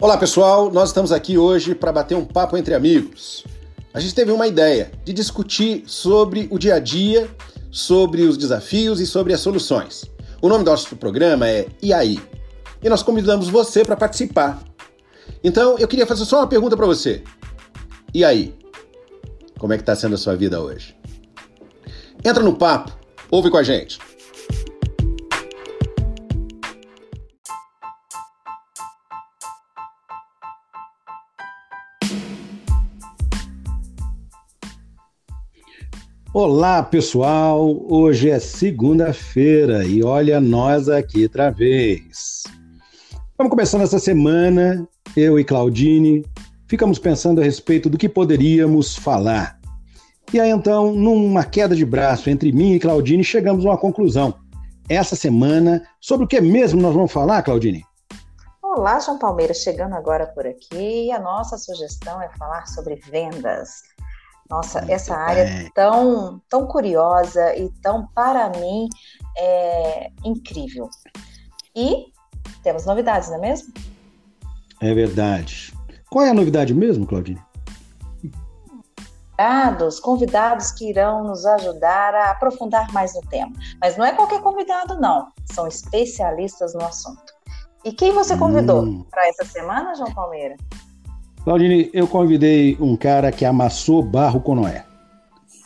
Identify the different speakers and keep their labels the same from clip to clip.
Speaker 1: Olá pessoal, nós estamos aqui hoje para bater um papo entre amigos. A gente teve uma ideia de discutir sobre o dia a dia, sobre os desafios e sobre as soluções. O nome do nosso programa é E aí? E nós convidamos você para participar. Então eu queria fazer só uma pergunta para você. E aí? Como é que está sendo a sua vida hoje? Entra no papo, ouve com a gente. Olá, pessoal! Hoje é segunda-feira e olha nós aqui outra vez. Vamos começando essa semana, eu e Claudine ficamos pensando a respeito do que poderíamos falar. E aí então, numa queda de braço entre mim e Claudine, chegamos a uma conclusão. Essa semana, sobre o que mesmo nós vamos falar, Claudine?
Speaker 2: Olá, João Palmeira, chegando agora por aqui. A nossa sugestão é falar sobre vendas. Nossa, Muito essa área bem. tão, tão curiosa e tão, para mim, é incrível. E temos novidades, não é mesmo?
Speaker 1: É verdade. Qual é a novidade mesmo, Claudine?
Speaker 2: Convidados, convidados que irão nos ajudar a aprofundar mais no tema. Mas não é qualquer convidado, não. São especialistas no assunto. E quem você convidou hum. para essa semana, João Palmeira?
Speaker 1: Claudine, eu convidei um cara que amassou barro com Noé.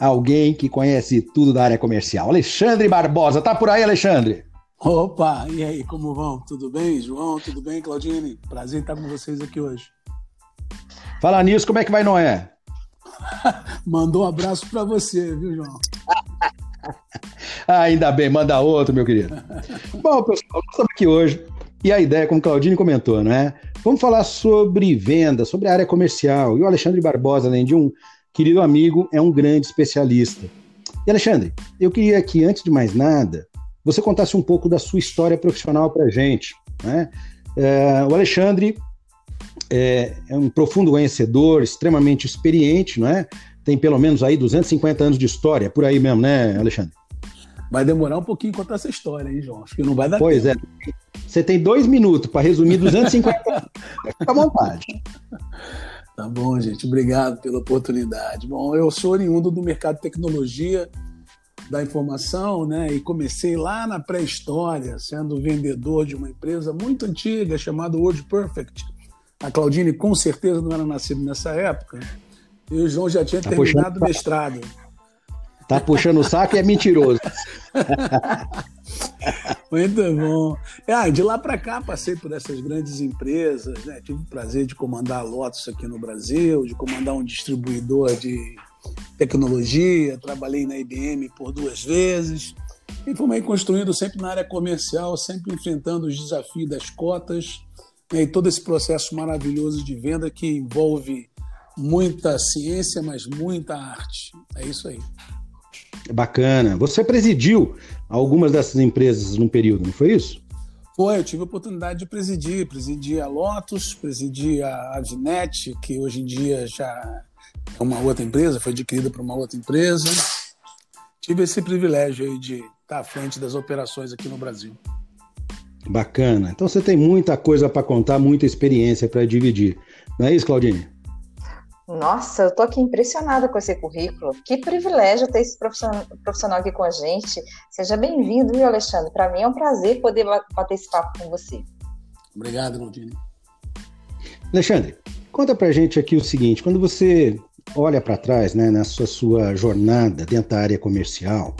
Speaker 1: Alguém que conhece tudo da área comercial. Alexandre Barbosa. Tá por aí, Alexandre?
Speaker 3: Opa, e aí, como vão? Tudo bem, João? Tudo bem, Claudine? Prazer estar com vocês aqui hoje.
Speaker 1: Fala nisso, como é que vai Noé?
Speaker 3: Mandou um abraço para você, viu, João?
Speaker 1: ah, ainda bem, manda outro, meu querido. Bom, pessoal, estamos aqui hoje e a ideia, como o Claudine comentou, não é? Vamos falar sobre venda, sobre a área comercial. E o Alexandre Barbosa, além de um querido amigo, é um grande especialista. E Alexandre, eu queria que, antes de mais nada, você contasse um pouco da sua história profissional para a gente. Né? É, o Alexandre é, é, um profundo conhecedor, extremamente experiente, não é? Tem pelo menos aí 250 anos de história, por aí mesmo, né, Alexandre?
Speaker 3: Vai demorar um pouquinho contar essa história, hein, João? Acho que não vai dar
Speaker 1: Pois tempo. é. Você tem dois minutos para resumir 250 Fica à vontade.
Speaker 3: Tá bom, gente. Obrigado pela oportunidade. Bom, eu sou oriundo do mercado de tecnologia da informação, né? E comecei lá na pré-história, sendo vendedor de uma empresa muito antiga chamada Word Perfect. A Claudine com certeza não era nascida nessa época. E o João já tinha tá terminado o mestrado.
Speaker 1: Tá puxando o saco e é mentiroso.
Speaker 3: Muito bom. Ah, de lá para cá passei por essas grandes empresas, né? tive o prazer de comandar a Lotus aqui no Brasil, de comandar um distribuidor de tecnologia, trabalhei na IBM por duas vezes e fomos construindo sempre na área comercial, sempre enfrentando os desafios das cotas né? e todo esse processo maravilhoso de venda que envolve muita ciência, mas muita arte. É isso aí.
Speaker 1: Bacana. Você presidiu algumas dessas empresas no período, não foi isso?
Speaker 3: Foi, eu tive a oportunidade de presidir. Presidi a Lotus, presidi a Avinet, que hoje em dia já é uma outra empresa, foi adquirida por uma outra empresa. Tive esse privilégio aí de estar à frente das operações aqui no Brasil.
Speaker 1: Bacana. Então você tem muita coisa para contar, muita experiência para dividir. Não é isso, Claudine?
Speaker 2: Nossa, eu tô aqui impressionada com esse currículo. Que privilégio ter esse profissional aqui com a gente. Seja bem-vindo, viu, Alexandre? Para mim é um prazer poder bater esse papo com você.
Speaker 3: Obrigado, Claudine.
Speaker 1: Alexandre, conta pra gente aqui o seguinte: quando você olha para trás, né, nessa sua jornada dentro da área comercial,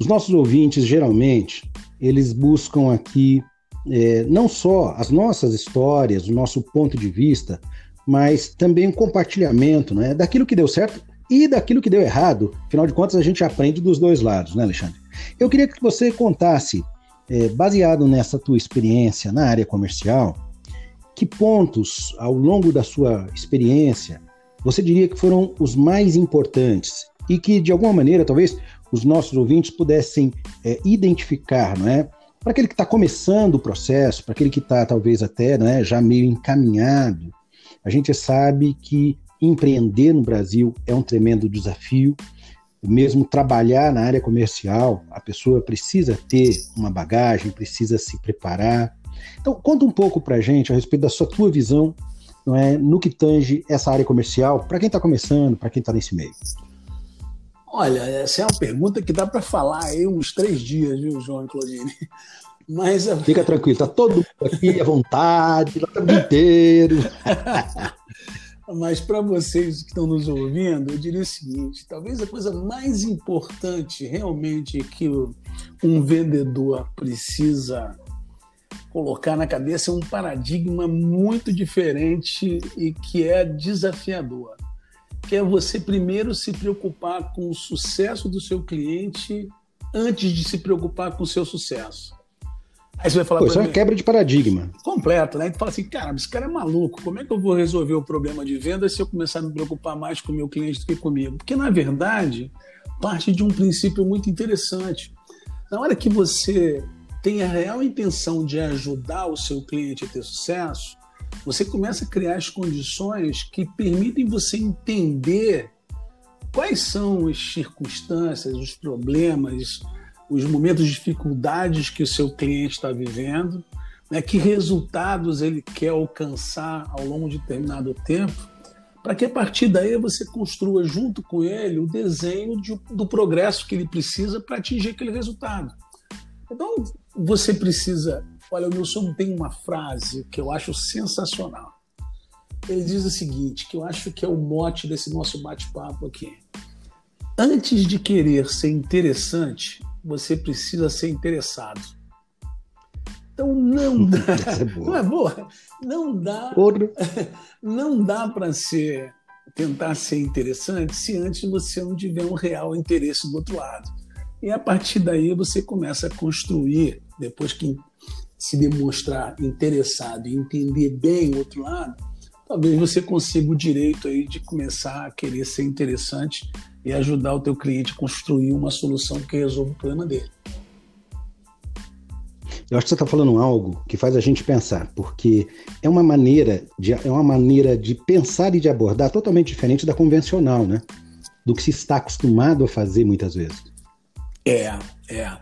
Speaker 1: os nossos ouvintes geralmente eles buscam aqui é, não só as nossas histórias, o nosso ponto de vista, mas também um compartilhamento né, daquilo que deu certo e daquilo que deu errado. Afinal de contas, a gente aprende dos dois lados, né, Alexandre? Eu queria que você contasse, é, baseado nessa tua experiência na área comercial, que pontos ao longo da sua experiência você diria que foram os mais importantes e que, de alguma maneira, talvez os nossos ouvintes pudessem é, identificar, não é? Para aquele que está começando o processo, para aquele que está talvez até né, já meio encaminhado, a gente sabe que empreender no Brasil é um tremendo desafio. Mesmo trabalhar na área comercial, a pessoa precisa ter uma bagagem, precisa se preparar. Então, conta um pouco para a gente a respeito da sua tua visão não é, no que tange essa área comercial, para quem está começando, para quem está nesse meio.
Speaker 3: Olha, essa é uma pergunta que dá para falar aí uns três dias, viu, João e Claudine?
Speaker 1: Mas Fica tranquilo, tá todo mundo aqui à vontade, tá o dia inteiro.
Speaker 3: Mas para vocês que estão nos ouvindo, eu diria o seguinte: talvez a coisa mais importante realmente que um vendedor precisa colocar na cabeça é um paradigma muito diferente e que é desafiador. Que é você primeiro se preocupar com o sucesso do seu cliente antes de se preocupar com o seu sucesso.
Speaker 1: Aí você vai falar. Pô, isso é uma quebra de paradigma.
Speaker 3: Completo, né? E tu fala assim, cara, esse cara é maluco. Como é que eu vou resolver o problema de venda se eu começar a me preocupar mais com o meu cliente do que comigo? Porque, na verdade, parte de um princípio muito interessante. Na hora que você tem a real intenção de ajudar o seu cliente a ter sucesso, você começa a criar as condições que permitem você entender quais são as circunstâncias, os problemas, os momentos de dificuldades que o seu cliente está vivendo, né, que resultados ele quer alcançar ao longo de determinado tempo, para que a partir daí você construa junto com ele o desenho de, do progresso que ele precisa para atingir aquele resultado. Então, você precisa. Olha, o Nilson tem uma frase que eu acho sensacional. Ele diz o seguinte, que eu acho que é o mote desse nosso bate-papo aqui. Antes de querer ser interessante, você precisa ser interessado. Então não dá, é não é boa, não dá, Outro. não dá para ser tentar ser interessante se antes você não tiver um real interesse do outro lado. E a partir daí você começa a construir, depois que se demonstrar interessado e entender bem o outro lado, talvez você consiga o direito aí de começar a querer ser interessante e ajudar o teu cliente a construir uma solução que resolva o problema dele.
Speaker 1: Eu acho que você está falando algo que faz a gente pensar, porque é uma maneira de é uma maneira de pensar e de abordar totalmente diferente da convencional, né? Do que se está acostumado a fazer muitas vezes.
Speaker 3: É, é.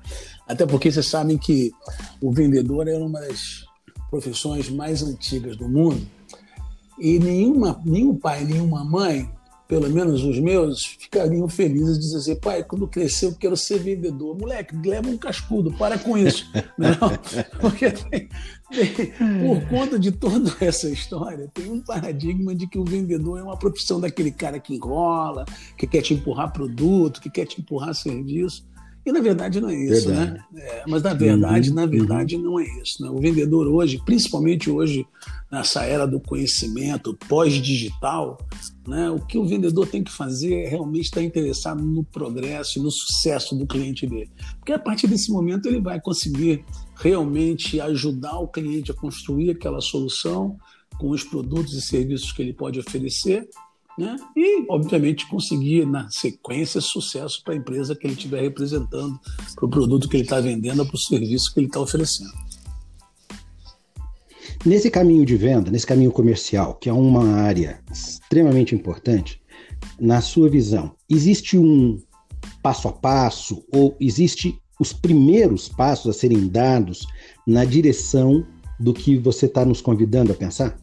Speaker 3: Até porque vocês sabem que o vendedor é uma das profissões mais antigas do mundo e nenhuma, nenhum pai, nenhuma mãe pelo menos os meus, ficariam felizes de dizer, pai, quando crescer eu quero ser vendedor. Moleque, leva um cascudo, para com isso. Não, porque tem, tem, por conta de toda essa história, tem um paradigma de que o vendedor é uma profissão daquele cara que enrola, que quer te empurrar produto, que quer te empurrar serviço. E na verdade não é isso, né? verdade. né? É, mas na verdade, uhum, na verdade não é isso. Né? O vendedor hoje, principalmente hoje nessa era do conhecimento pós-digital, né? O que o vendedor tem que fazer é realmente estar interessado no progresso e no sucesso do cliente dele, porque a partir desse momento ele vai conseguir realmente ajudar o cliente a construir aquela solução com os produtos e serviços que ele pode oferecer né? e, obviamente, conseguir, na sequência, sucesso para a empresa que ele estiver representando, para o produto que ele está vendendo, para o serviço que ele está oferecendo.
Speaker 1: Nesse caminho de venda, nesse caminho comercial, que é uma área extremamente importante, na sua visão, existe um passo a passo ou existe os primeiros passos a serem dados na direção do que você está nos convidando a pensar?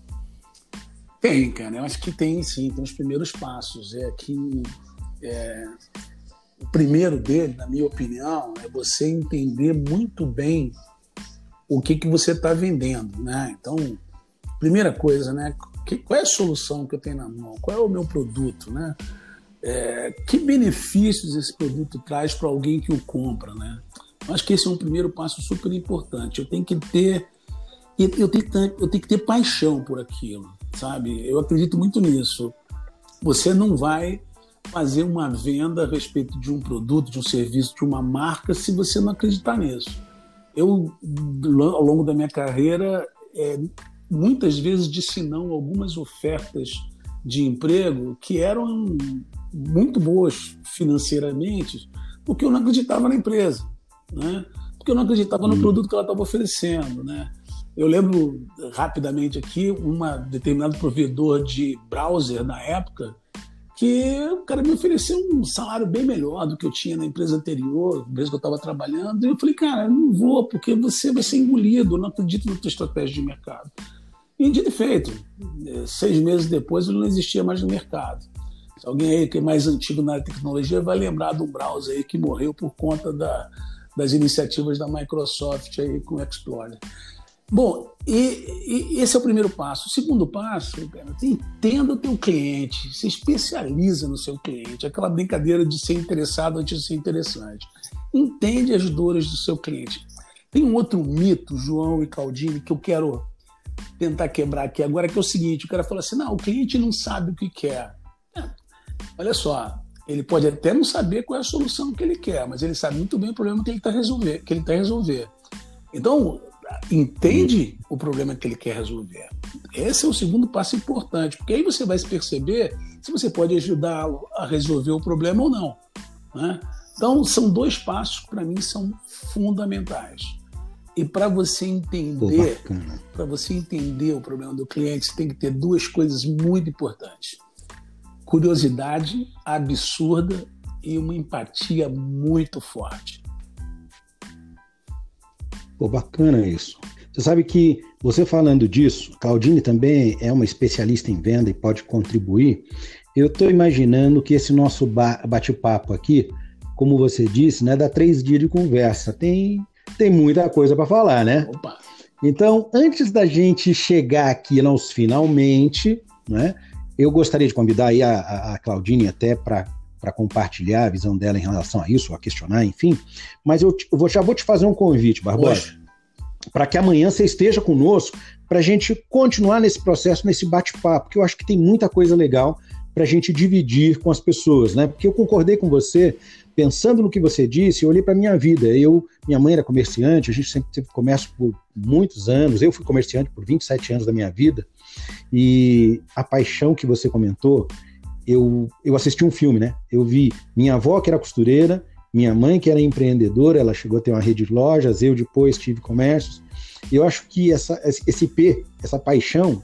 Speaker 3: Tem, cara. Eu acho que tem sim, tem os primeiros passos. É que é, o primeiro dele, na minha opinião, é você entender muito bem o que, que você está vendendo, né? Então, primeira coisa, né? Que, qual é a solução que eu tenho na mão? Qual é o meu produto, né? É, que benefícios esse produto traz para alguém que o compra, né? Eu acho que esse é um primeiro passo super importante. Eu tenho que ter eu tenho, que ter, eu tenho que ter paixão por aquilo sabe? Eu acredito muito nisso. Você não vai fazer uma venda a respeito de um produto, de um serviço, de uma marca, se você não acreditar nisso. Eu, ao longo da minha carreira, é, muitas vezes disse não algumas ofertas de emprego que eram muito boas financeiramente, porque eu não acreditava na empresa, né? porque eu não acreditava no hum. produto que ela estava oferecendo. Né? Eu lembro rapidamente aqui, um determinado provedor de browser na época que o cara me ofereceu um salário bem melhor do que eu tinha na empresa anterior, empresa que eu estava trabalhando. E eu falei, cara, eu não vou, porque você vai ser engolido, eu não acredito na tua estratégia de mercado. E dito e feito, é, seis meses depois ele não existia mais no mercado. Se alguém aí que é mais antigo na tecnologia vai lembrar do browser aí que morreu por conta da, das iniciativas da Microsoft aí com o Explorer. Bom, e, e, esse é o primeiro passo. O segundo passo, cara, entenda o teu cliente, se especializa no seu cliente. Aquela brincadeira de ser interessado antes de ser interessante. Entende as dores do seu cliente. Tem um outro mito, João e Claudine, que eu quero tentar quebrar aqui agora, que é o seguinte: o cara fala assim, não, o cliente não sabe o que quer. É, olha só, ele pode até não saber qual é a solução que ele quer, mas ele sabe muito bem o problema que ele está resolver, que ele está resolver. Então, entende o problema que ele quer resolver. Esse é o segundo passo importante, porque aí você vai se perceber se você pode ajudá-lo a resolver o problema ou não. Né? Então, são dois passos que para mim são fundamentais. E para você entender, para você entender o problema do cliente, você tem que ter duas coisas muito importantes: curiosidade absurda e uma empatia muito forte.
Speaker 1: Pô, bacana isso. Você sabe que você falando disso, Claudine também é uma especialista em venda e pode contribuir. Eu estou imaginando que esse nosso bate-papo aqui, como você disse, né, dá três dias de conversa. Tem, tem muita coisa para falar, né? Opa. Então, antes da gente chegar aqui nos finalmente, né, eu gostaria de convidar aí a, a Claudine até para para compartilhar a visão dela em relação a isso, a questionar, enfim. Mas eu, já vou te fazer um convite, Barbosa, para que amanhã você esteja conosco para a gente continuar nesse processo, nesse bate-papo, porque eu acho que tem muita coisa legal para a gente dividir com as pessoas, né? Porque eu concordei com você, pensando no que você disse, eu olhei para minha vida. Eu, minha mãe era comerciante, a gente sempre teve comércio por muitos anos. Eu fui comerciante por 27 anos da minha vida. E a paixão que você comentou, eu, eu assisti um filme, né? Eu vi minha avó, que era costureira, minha mãe, que era empreendedora, ela chegou a ter uma rede de lojas, eu depois tive comércios. E eu acho que essa, esse P, essa paixão,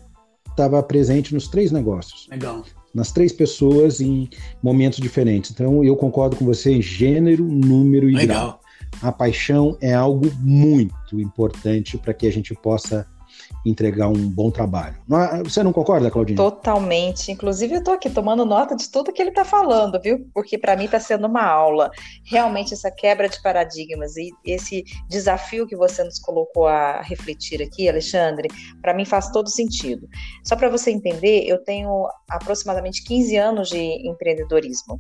Speaker 1: estava presente nos três negócios.
Speaker 3: Legal.
Speaker 1: Nas três pessoas em momentos diferentes. Então, eu concordo com você em gênero, número e Legal. grau. A paixão é algo muito importante para que a gente possa entregar um bom trabalho. Você não concorda, Claudinha?
Speaker 2: Totalmente. Inclusive, eu estou aqui tomando nota de tudo que ele está falando, viu? Porque para mim está sendo uma aula. Realmente, essa quebra de paradigmas e esse desafio que você nos colocou a refletir aqui, Alexandre, para mim faz todo sentido. Só para você entender, eu tenho aproximadamente 15 anos de empreendedorismo.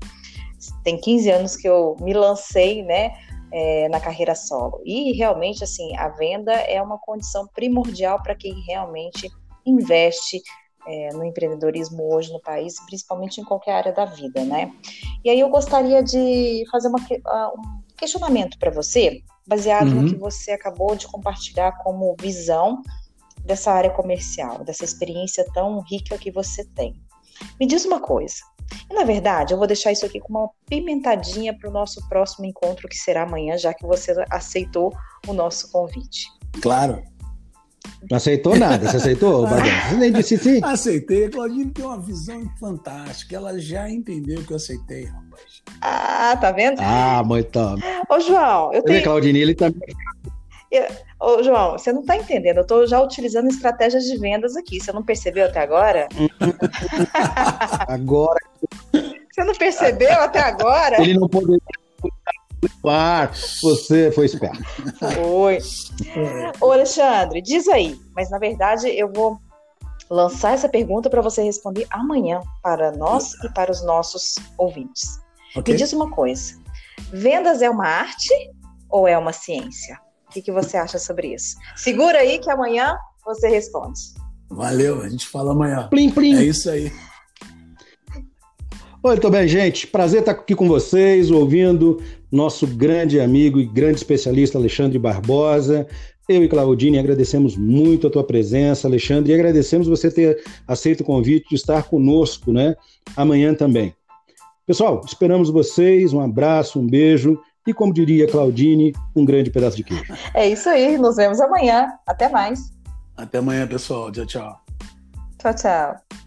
Speaker 2: Tem 15 anos que eu me lancei, né? É, na carreira solo. E realmente, assim, a venda é uma condição primordial para quem realmente investe é, no empreendedorismo hoje no país, principalmente em qualquer área da vida, né? E aí eu gostaria de fazer uma, um questionamento para você, baseado uhum. no que você acabou de compartilhar como visão dessa área comercial, dessa experiência tão rica que você tem. Me diz uma coisa, na verdade, eu vou deixar isso aqui com uma pimentadinha para o nosso próximo encontro, que será amanhã, já que você aceitou o nosso convite.
Speaker 3: Claro.
Speaker 1: Não aceitou nada, você aceitou, Badão? Você nem disse sim?
Speaker 3: Aceitei. A Claudine tem uma visão fantástica. Ela já entendeu que eu aceitei, rapaz.
Speaker 2: Ah, tá vendo?
Speaker 1: Ah, muito.
Speaker 2: Ô, João, eu tenho.
Speaker 1: Claudine, ele também.
Speaker 2: Ô, João, você não está entendendo. Eu estou já utilizando estratégias de vendas aqui. Você não percebeu até agora?
Speaker 1: agora.
Speaker 2: Você não percebeu até agora?
Speaker 1: Ele não poderia. Você foi esperto.
Speaker 2: Foi. Ô, Alexandre, diz aí. Mas na verdade eu vou lançar essa pergunta para você responder amanhã para nós e para os nossos ouvintes. Okay. Me diz uma coisa: vendas é uma arte ou é uma ciência? Que, que você acha sobre isso? Segura aí que amanhã você responde.
Speaker 3: Valeu, a gente fala amanhã.
Speaker 1: Plim, plim.
Speaker 3: É isso aí.
Speaker 1: Muito bem, gente. Prazer estar aqui com vocês, ouvindo nosso grande amigo e grande especialista Alexandre Barbosa. Eu e Claudine agradecemos muito a tua presença, Alexandre, e agradecemos você ter aceito o convite de estar conosco, né? Amanhã também. Pessoal, esperamos vocês. Um abraço, um beijo e, como diria Claudine, um grande pedaço de queijo.
Speaker 2: É isso aí, nos vemos amanhã. Até mais.
Speaker 3: Até amanhã, pessoal. Tchau, tchau.
Speaker 2: Tchau, tchau.